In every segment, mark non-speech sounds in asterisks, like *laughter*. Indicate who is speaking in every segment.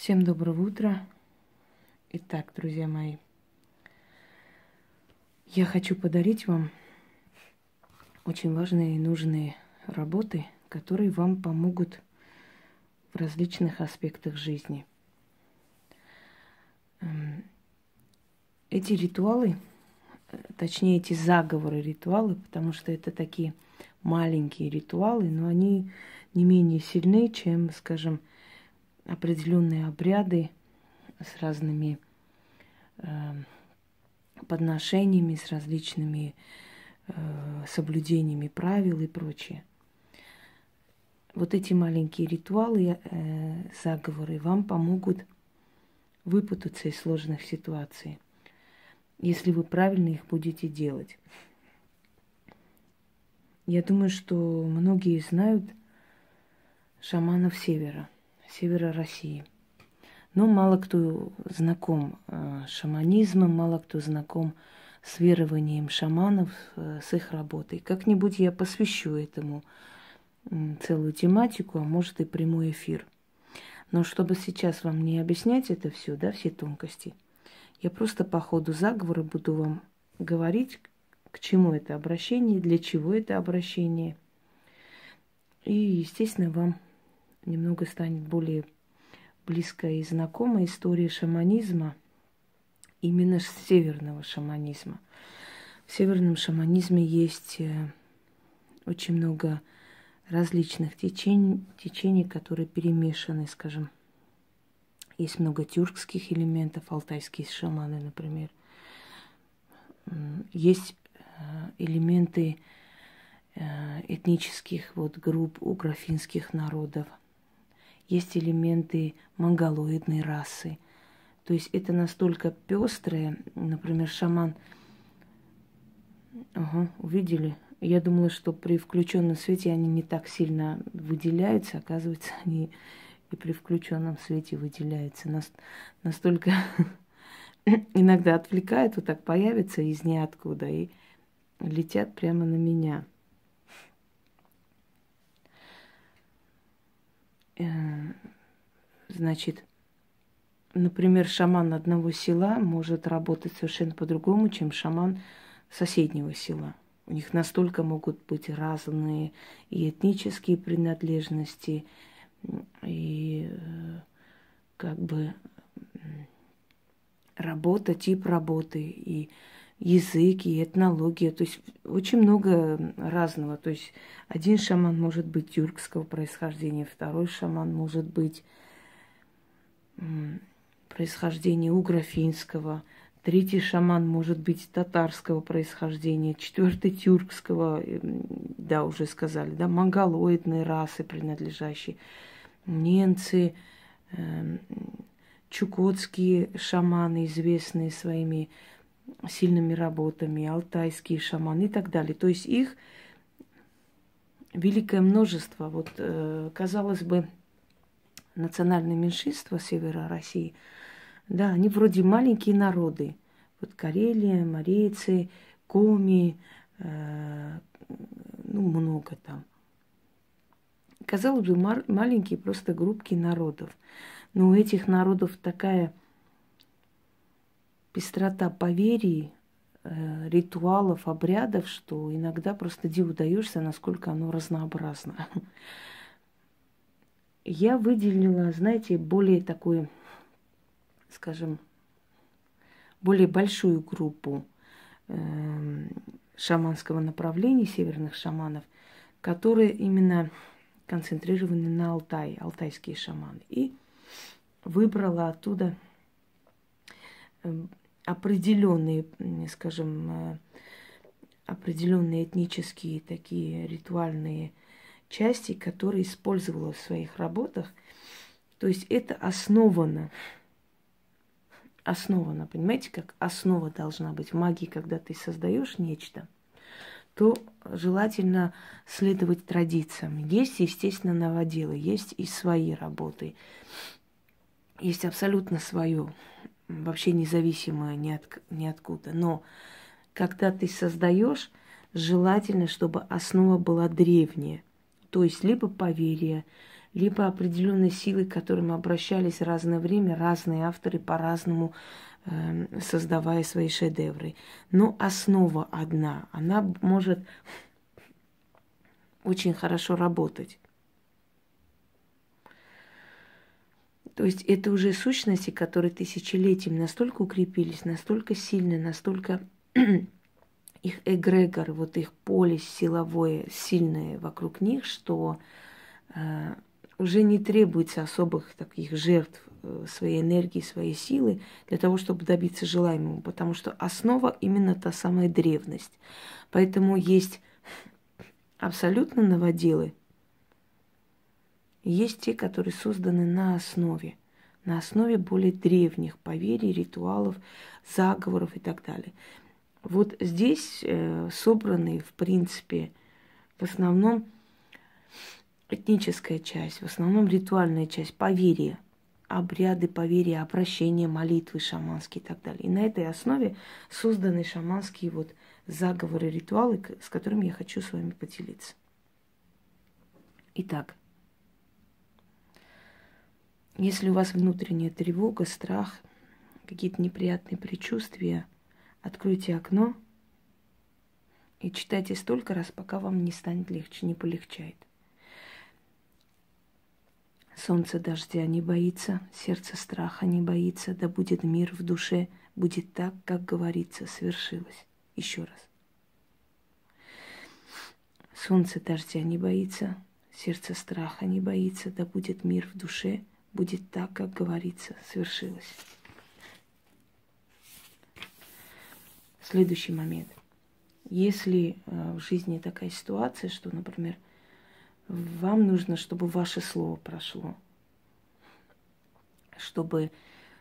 Speaker 1: Всем доброго утра. Итак, друзья мои, я хочу подарить вам очень важные и нужные работы, которые вам помогут в различных аспектах жизни. Эм, эти ритуалы, точнее эти заговоры ритуалы, потому что это такие маленькие ритуалы, но они не менее сильны, чем, скажем, определенные обряды с разными э, подношениями, с различными э, соблюдениями правил и прочее. Вот эти маленькие ритуалы, э, заговоры вам помогут выпутаться из сложных ситуаций, если вы правильно их будете делать. Я думаю, что многие знают шаманов севера, севера России. Но мало кто знаком э, с шаманизмом, мало кто знаком с верованием шаманов, э, с их работой. Как-нибудь я посвящу этому целую тематику, а может и прямой эфир. Но чтобы сейчас вам не объяснять это все, да, все тонкости, я просто по ходу заговора буду вам говорить, к чему это обращение, для чего это обращение. И, естественно, вам немного станет более близкая и знакомая история шаманизма, именно северного шаманизма. В северном шаманизме есть э, очень много различных течений, течений, которые перемешаны, скажем. Есть много тюркских элементов, алтайские шаманы, например. Есть Э, элементы э, этнических вот групп у графинских народов. Есть элементы монголоидной расы. То есть это настолько пестрое, например, шаман. Ага, увидели? Я думала, что при включенном свете они не так сильно выделяются. Оказывается, они и при включенном свете выделяются. Настолько *laughs* иногда отвлекает, вот так появится из ниоткуда и летят прямо на меня. Значит, например, шаман одного села может работать совершенно по-другому, чем шаман соседнего села. У них настолько могут быть разные и этнические принадлежности, и э, как бы работа, тип работы, и язык и этнология, то есть очень много разного. То есть один шаман может быть тюркского происхождения, второй шаман может быть происхождения угрофинского, третий шаман может быть татарского происхождения, четвертый тюркского, да, уже сказали, да, монголоидной расы принадлежащие, немцы, э, чукотские шаманы, известные своими сильными работами, алтайские шаманы и так далее. То есть их великое множество. Вот, э, казалось бы, национальные меньшинства севера России, да, они вроде маленькие народы. Вот Карелия, Морейцы, Коми, э, ну, много там. Казалось бы, маленькие просто группки народов. Но у этих народов такая пестрота поверий, э, ритуалов, обрядов, что иногда просто диву даешься, насколько оно разнообразно. *laughs* Я выделила, знаете, более такую, скажем, более большую группу э, шаманского направления, северных шаманов, которые именно концентрированы на Алтае, алтайские шаманы. И выбрала оттуда эм, определенные, скажем, э, определенные этнические такие ритуальные части, которые использовала в своих работах. То есть это основано, основано, понимаете, как основа должна быть в магии, когда ты создаешь нечто, то желательно следовать традициям. Есть, естественно, новоделы, есть и свои работы, есть абсолютно свое вообще независимое ни, от, ни откуда. Но когда ты создаешь, желательно, чтобы основа была древняя. То есть либо поверье, либо определенные силы, к которым обращались разное время разные авторы по-разному, э, создавая свои шедевры. Но основа одна, она может очень хорошо работать. То есть это уже сущности, которые тысячелетиями настолько укрепились, настолько сильны, настолько *clears throat* их эгрегор, вот их поле силовое сильное вокруг них, что э, уже не требуется особых таких жертв э, своей энергии, своей силы для того, чтобы добиться желаемого, потому что основа именно та самая древность. Поэтому есть *clears throat* абсолютно новоделы, есть те, которые созданы на основе, на основе более древних поверий, ритуалов, заговоров и так далее. Вот здесь э, собраны, в принципе, в основном этническая часть, в основном ритуальная часть, поверья, обряды поверья, обращения, молитвы шаманские и так далее. И на этой основе созданы шаманские вот заговоры, ритуалы, с которыми я хочу с вами поделиться. Итак, если у вас внутренняя тревога, страх, какие-то неприятные предчувствия – Откройте окно и читайте столько раз, пока вам не станет легче, не полегчает. Солнце дождя не боится, сердце страха не боится, да будет мир в душе, будет так, как говорится, свершилось. Еще раз. Солнце дождя не боится, сердце страха не боится, да будет мир в душе, будет так, как говорится, свершилось. Следующий момент. Если э, в жизни такая ситуация, что, например, вам нужно, чтобы ваше слово прошло, чтобы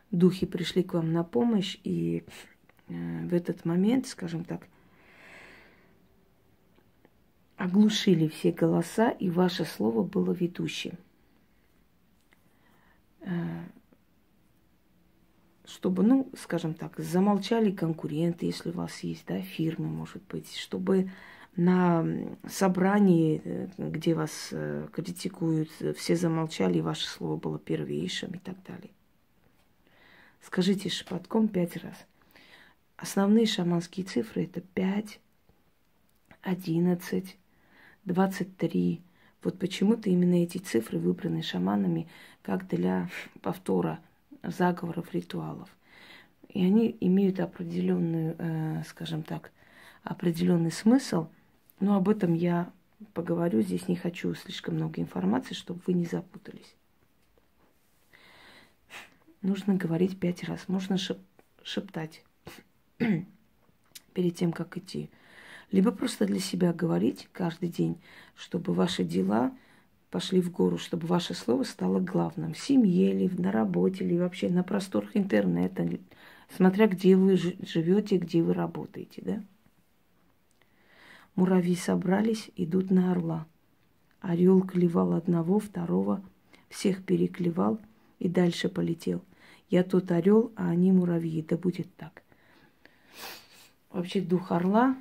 Speaker 1: духи пришли к вам на помощь, и э, в этот момент, скажем так, оглушили все голоса, и ваше слово было ведущим. Э, чтобы, ну, скажем так, замолчали конкуренты, если у вас есть, да, фирмы, может быть, чтобы на собрании, э, где вас э, критикуют, все замолчали, и ваше слово было первейшим и так далее. Скажите шепотком пять раз. Основные шаманские цифры это 5, 11, 23. Вот почему-то именно эти цифры выбраны шаманами как для повтора заговоров, ритуалов. И они имеют определенную, э, скажем так, определенный смысл, но об этом я поговорю. Здесь не хочу слишком много информации, чтобы вы не запутались. Нужно говорить пять раз. Можно шеп- шептать *clears throat* перед тем, как идти. Либо просто для себя говорить каждый день, чтобы ваши дела пошли в гору, чтобы ваше слово стало главным. В семье или на работе, или вообще на просторах интернета, смотря где вы живете, где вы работаете, да? Муравьи собрались, идут на орла. Орел клевал одного, второго, всех переклевал и дальше полетел. Я тот орел, а они муравьи. Да будет так. Вообще дух орла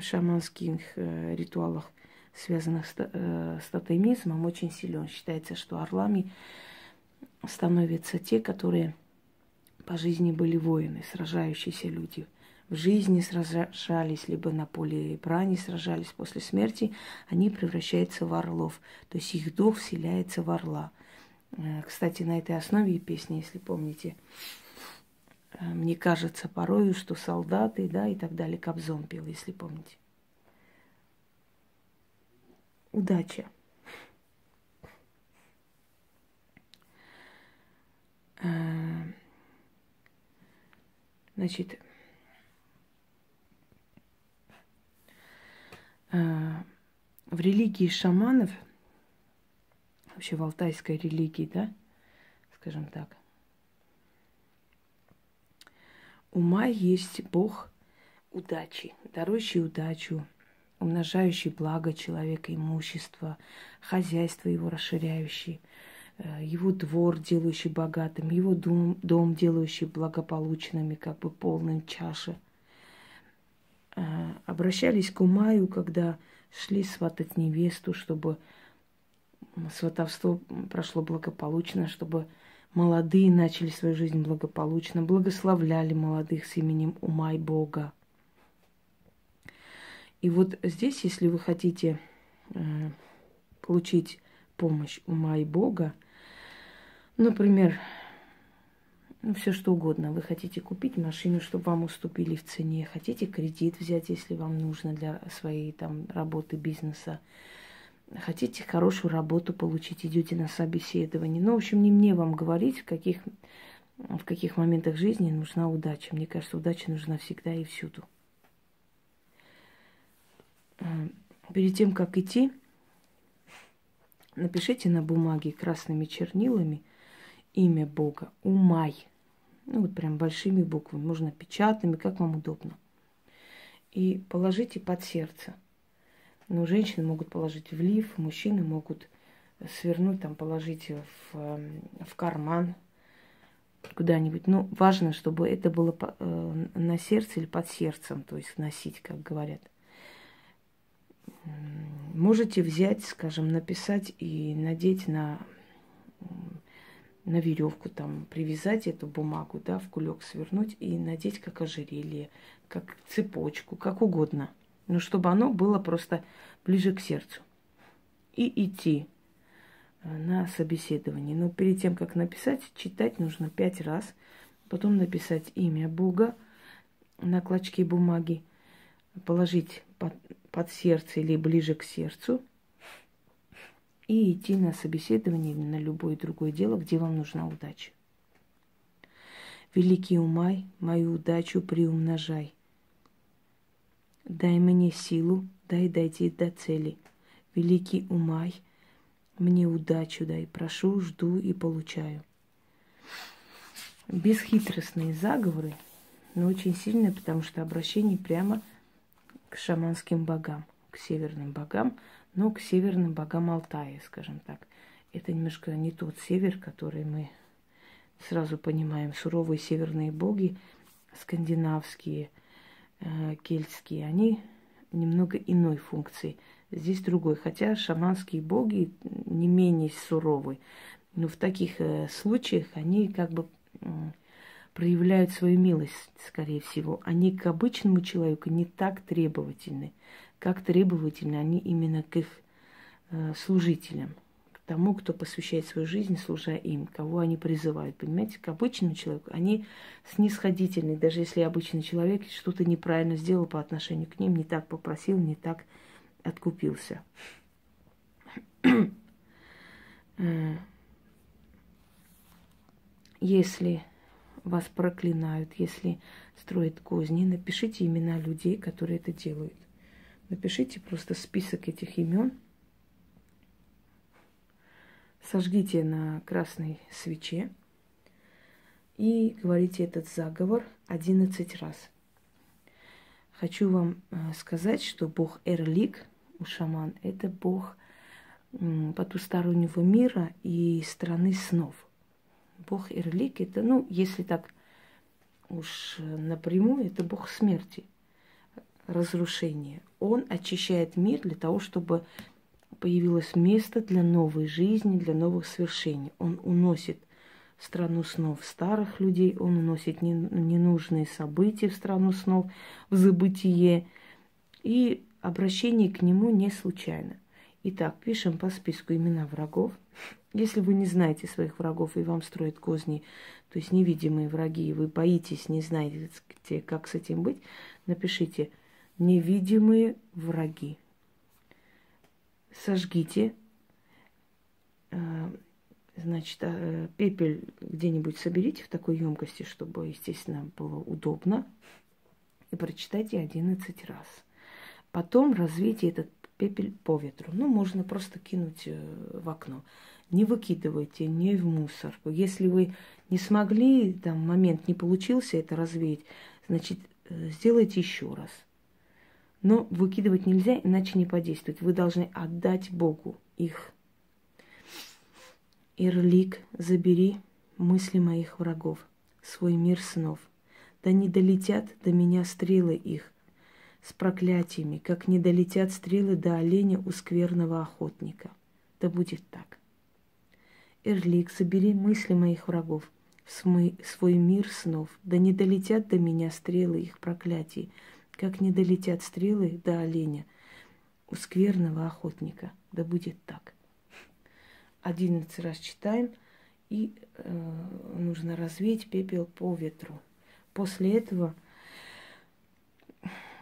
Speaker 1: шаманских э, ритуалах связанных с, э, с тотемизмом, очень силен. Считается, что орлами становятся те, которые по жизни были воины, сражающиеся люди. В жизни сражались, либо на поле брани сражались после смерти, они превращаются в орлов. То есть их дух вселяется в орла. Э, кстати, на этой основе и песни, если помните, мне кажется порою, что солдаты, да, и так далее, Кобзон пел, если помните. удача. Э, значит, э, в религии шаманов, вообще в алтайской религии, да, скажем так, у Май есть бог удачи, дарующий удачу, умножающий благо человека, имущество, хозяйство его расширяющий, э, его двор, делающий богатым, его дом, дом делающий благополучными, как бы полным чаши. Э, обращались к Умаю, когда шли сватать невесту, чтобы сватовство прошло благополучно, чтобы молодые начали свою жизнь благополучно, благословляли молодых с именем ума Бога. И вот здесь, если вы хотите э, получить помощь ума и Бога, например, ну, все что угодно. Вы хотите купить машину, чтобы вам уступили в цене, хотите кредит взять, если вам нужно для своей там работы, бизнеса. Хотите хорошую работу получить, идете на собеседование. Ну, в общем, не мне вам говорить, в каких, в каких моментах жизни нужна удача. Мне кажется, удача нужна всегда и всюду. Э, перед тем, как идти, напишите на бумаге красными чернилами имя Бога. Умай. Ну, вот прям большими буквами, можно печатными, как вам удобно. И положите под сердце. Ну, женщины могут положить в лиф, мужчины могут свернуть, там, положить в, эм, в карман куда-нибудь. Ну, важно, чтобы это было э, на сердце или под сердцем, то есть носить, как говорят. Можете взять, скажем, написать и надеть на на веревку там привязать эту бумагу, да, в кулек свернуть и надеть как ожерелье, как цепочку, как угодно. Но чтобы оно было просто ближе к сердцу. И идти э, на собеседование. Но перед тем, как написать, читать нужно пять раз. Потом написать имя Бога на клочке бумаги, положить под, под сердце или ближе к сердцу – и идти на собеседование или на любое другое дело, где вам нужна удача. Великий умай, мою удачу приумножай. Дай мне силу, дай дойти до цели. Великий умай, мне удачу дай, прошу, жду и получаю. Бесхитростные заговоры, но очень сильные, потому что обращение прямо к шаманским богам, к северным богам – но к северным богам Алтая, скажем так. Это немножко не тот север, который мы сразу понимаем. Суровые северные боги, скандинавские, кельтские, они немного иной функции. Здесь другой. Хотя шаманские боги не менее суровые. Но в таких э, случаях они как бы э, проявляют свою милость, скорее всего. Они к обычному человеку не так требовательны как требовательны они именно к их э, служителям, тому, кто посвящает свою жизнь, служа им, кого они призывают. Понимаете, к обычному человеку они снисходительны, даже если обычный человек что-то неправильно сделал по отношению к ним, не так попросил, не так откупился. Э, если вас проклинают, если строят козни, напишите имена людей, которые это делают. Напишите просто список этих имен. Сожгите на красной свече и говорите этот заговор 11 раз. Хочу вам э, сказать, что бог Эрлик, у шаман, это бог потустороннего мира и страны снов. Бог Эрлик это, ну, если так уж напрямую, это бог смерти – разрушения. Он очищает мир для того, чтобы появилось место для новой жизни, для новых свершений. Он уносит страну снов старых людей, он уносит ненужные события в страну снов, в забытие. И обращение к нему не случайно. Итак, пишем по списку имена врагов. Если вы не знаете своих врагов и вам строят козни, то есть невидимые враги, и вы боитесь, не знаете, как с этим быть, напишите – невидимые враги. Сожгите, э, значит, э, пепель где-нибудь соберите в такой емкости, чтобы, естественно, было удобно, и прочитайте 11 раз. Потом развейте этот пепель по ветру. Ну, можно просто кинуть э, в окно. Не выкидывайте, не в мусор. Если вы не смогли, там момент не получился это развеять, значит, сделайте еще раз. Но выкидывать нельзя, иначе не подействует. Вы должны отдать Богу их. Ирлик, забери мысли моих врагов, свой мир снов. Да не долетят до меня стрелы их с проклятиями, как не долетят стрелы до оленя у скверного охотника. Да будет так. Эрлик, собери мысли моих врагов в свой мир снов. Да не долетят до меня стрелы их проклятий, как не долетят стрелы до оленя у скверного охотника. Да будет так. Одиннадцать раз читаем, и э, нужно развеять пепел по ветру. После этого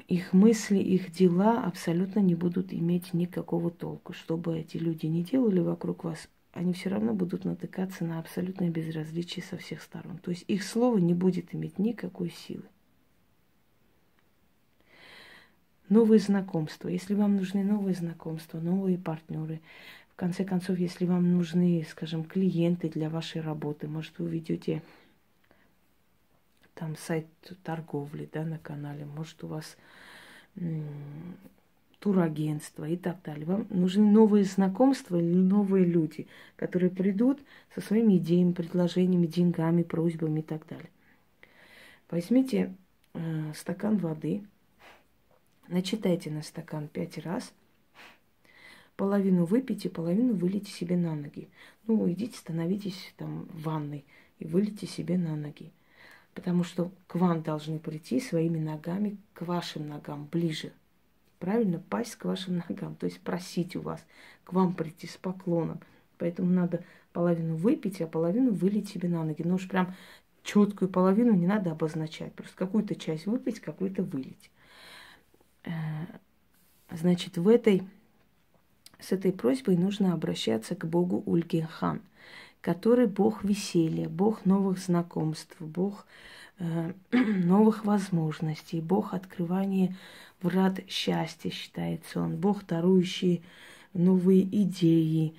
Speaker 1: их мысли, их дела абсолютно не будут иметь никакого толку. Что бы эти люди не делали вокруг вас, они все равно будут натыкаться на абсолютное безразличие со всех сторон. То есть их слово не будет иметь никакой силы. Новые знакомства. Если вам нужны новые знакомства, новые партнеры, в конце концов, если вам нужны, скажем, клиенты для вашей работы, может, вы ведете там сайт торговли, да, на канале, может, у вас турагентства и так далее. Вам нужны новые знакомства или новые люди, которые придут со своими идеями, предложениями, деньгами, просьбами и так далее. Возьмите э, стакан воды, начитайте на стакан пять раз, половину выпейте, половину вылейте себе на ноги. Ну, идите, становитесь там в ванной и вылейте себе на ноги. Потому что к вам должны прийти своими ногами к вашим ногам ближе – правильно, пасть к вашим ногам, то есть просить у вас, к вам прийти с поклоном. Поэтому надо половину выпить, а половину вылить себе на ноги. Но уж прям четкую половину не надо обозначать. Просто какую-то часть выпить, какую-то вылить. Э, значит, в этой, с этой просьбой нужно обращаться к Богу Ульгенхан, который Бог веселья, Бог новых знакомств, Бог э, *clears throat* новых возможностей, Бог открывания врат счастья, считается он, Бог, дарующий новые идеи,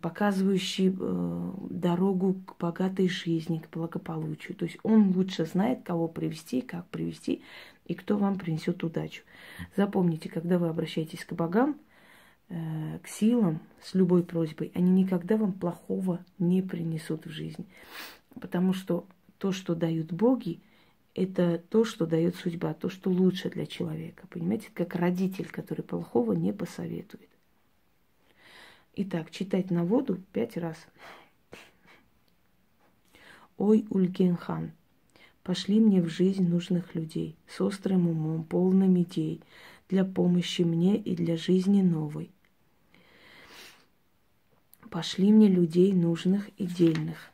Speaker 1: показывающий э, дорогу к богатой жизни, к благополучию. То есть он лучше знает, кого привести, как привести и кто вам принесет удачу. Запомните, когда вы обращаетесь к богам, э, к силам с любой просьбой, они никогда вам плохого не принесут в жизнь. Потому что то, что дают боги, это то, что дает судьба, то, что лучше для человека. Понимаете, как родитель, который плохого не посоветует. Итак, читать на воду пять раз. Ой, Ульгенхан, пошли мне в жизнь нужных людей, с острым умом, полным идей, для помощи мне и для жизни новой. Пошли мне людей нужных и дельных.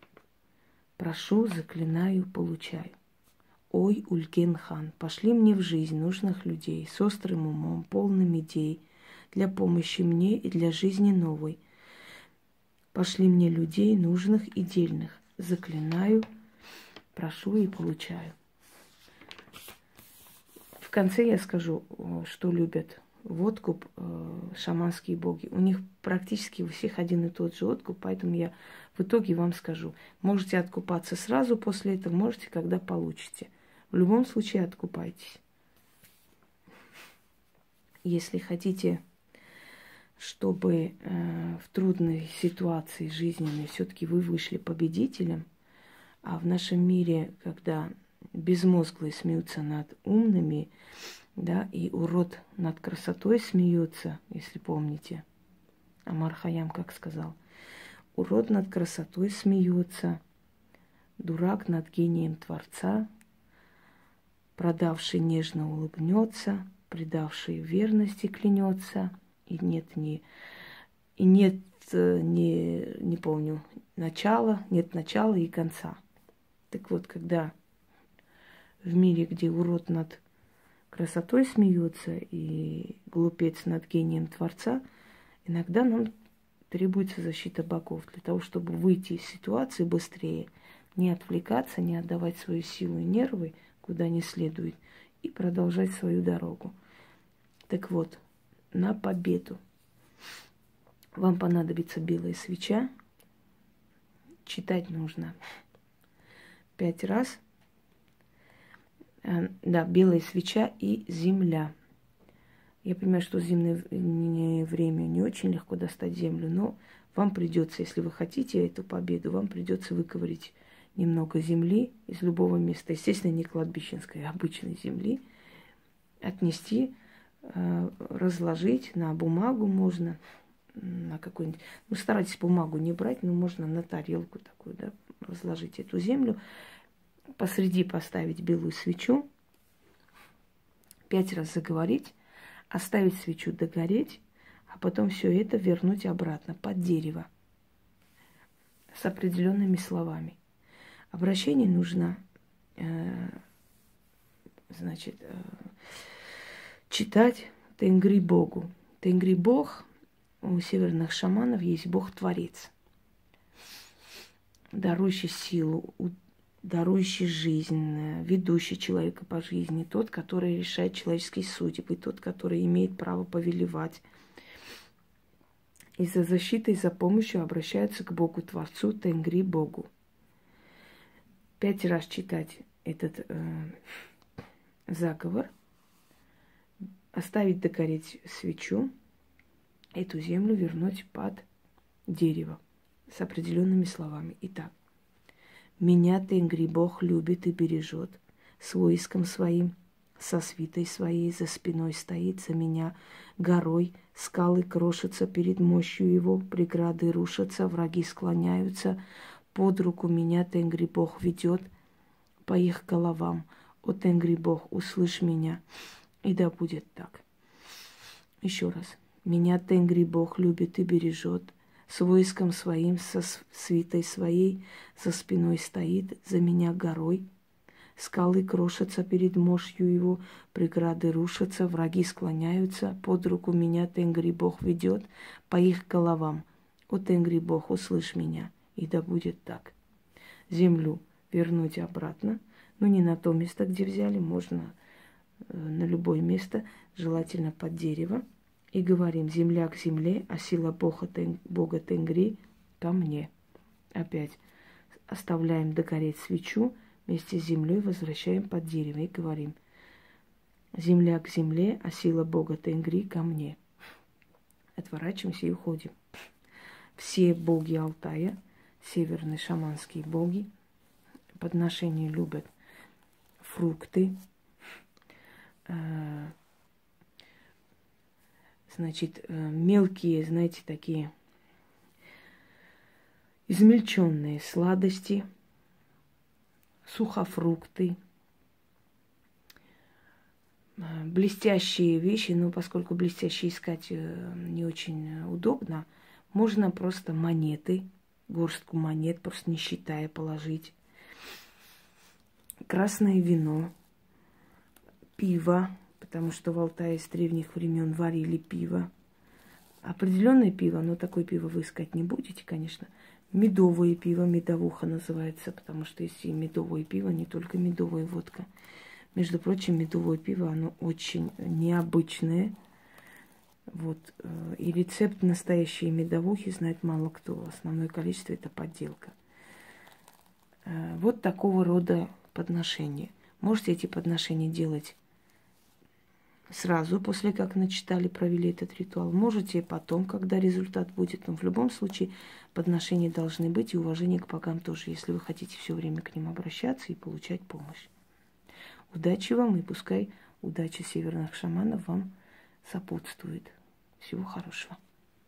Speaker 1: Прошу, заклинаю, получаю. Ой, Ульген-хан, пошли мне в жизнь нужных людей с острым умом, полным идей, для помощи мне и для жизни новой. Пошли мне людей нужных и дельных. Заклинаю, прошу и получаю. В конце я скажу, что любят водку э, шаманские боги. У них практически у всех один и тот же откуп, поэтому я в итоге вам скажу. Можете откупаться сразу после этого, можете, когда получите – в любом случае откупайтесь. Если хотите, чтобы э, в трудной ситуации жизненной все-таки вы вышли победителем, а в нашем мире, когда безмозглые смеются над умными, да, и урод над красотой смеется, если помните, Амар Хаям как сказал, урод над красотой смеется, дурак над гением Творца Продавший нежно улыбнется, предавший верности клянется, и нет ни, и нет э, не, не помню, начала, нет начала и конца. Так вот, когда в мире, где урод над красотой смеется и глупец над гением Творца, иногда нам требуется защита богов для того, чтобы выйти из ситуации быстрее, не отвлекаться, не отдавать свою силу и нервы – куда не следует, и продолжать свою дорогу. Так вот, на победу вам понадобится белая свеча. Читать нужно пять раз. Э, да, белая свеча и земля. Я понимаю, что зимнее время не очень легко достать землю, но вам придется, если вы хотите эту победу, вам придется выковырить немного земли из любого места, естественно, не кладбищенской, а обычной земли, отнести, разложить на бумагу можно, на какую-нибудь... Ну, старайтесь бумагу не брать, но можно на тарелку такую, да, разложить эту землю. Посреди поставить белую свечу, пять раз заговорить, оставить свечу догореть, а потом все это вернуть обратно под дерево с определенными словами. Обращение нужно, э, значит, э, читать Тенгри Богу. Тенгри Бог у северных шаманов есть Бог-творец, дарующий силу, дарующий жизнь, ведущий человека по жизни, тот, который решает человеческие судьбы, тот, который имеет право повелевать. И за защитой, за помощью обращаются к Богу Творцу, Тенгри Богу. Пять раз читать этот э, заговор, оставить догореть свечу, эту землю вернуть под дерево с определенными словами. Итак, меня Тенгри Бог любит и бережет, с войском своим, со свитой своей за спиной стоит за меня горой, скалы крошатся перед мощью его, преграды рушатся, враги склоняются, под руку меня Тенгри Бог ведет по их головам. О, Тенгри Бог, услышь меня, и да будет так. Еще раз. Меня Тенгри Бог любит и бережет, с войском своим, со свитой своей, за спиной стоит, за меня горой. Скалы крошатся перед мощью его, преграды рушатся, враги склоняются, под руку меня Тенгри Бог ведет по их головам. О, Тенгри Бог, услышь меня, и да будет так. Землю вернуть обратно, но не на то место, где взяли, можно на любое место, желательно под дерево и говорим земля к земле, а сила Бога, тен, Бога Тенгри ко мне. Опять оставляем догореть свечу, вместе с землей возвращаем под дерево и говорим земля к земле, а сила Бога Тенгри ко мне. Отворачиваемся и уходим. Все боги Алтая, северные шаманские боги, подношения любят фрукты, э, значит, э, мелкие, знаете, такие измельченные сладости, сухофрукты, э, блестящие вещи, но поскольку блестящие искать э, не очень удобно, можно просто монеты, горстку монет, просто не считая, положить. Красное вино, пиво, потому что в Алтае с древних времен варили пиво. Определенное пиво, но такое пиво вы искать не будете, конечно. Медовое пиво, медовуха называется, потому что есть и медовое пиво, не только медовая водка. Между прочим, медовое пиво, оно очень необычное. Вот. Э, и рецепт настоящей медовухи знает мало кто. Основное количество это подделка. Э, вот такого рода подношения. Можете эти подношения делать сразу после как начитали, провели этот ритуал. Можете потом, когда результат будет. Но в любом случае подношения должны быть и уважение к богам тоже, если вы хотите все время к ним обращаться и получать помощь. Удачи вам и пускай удача северных шаманов вам сопутствует. Всего хорошего.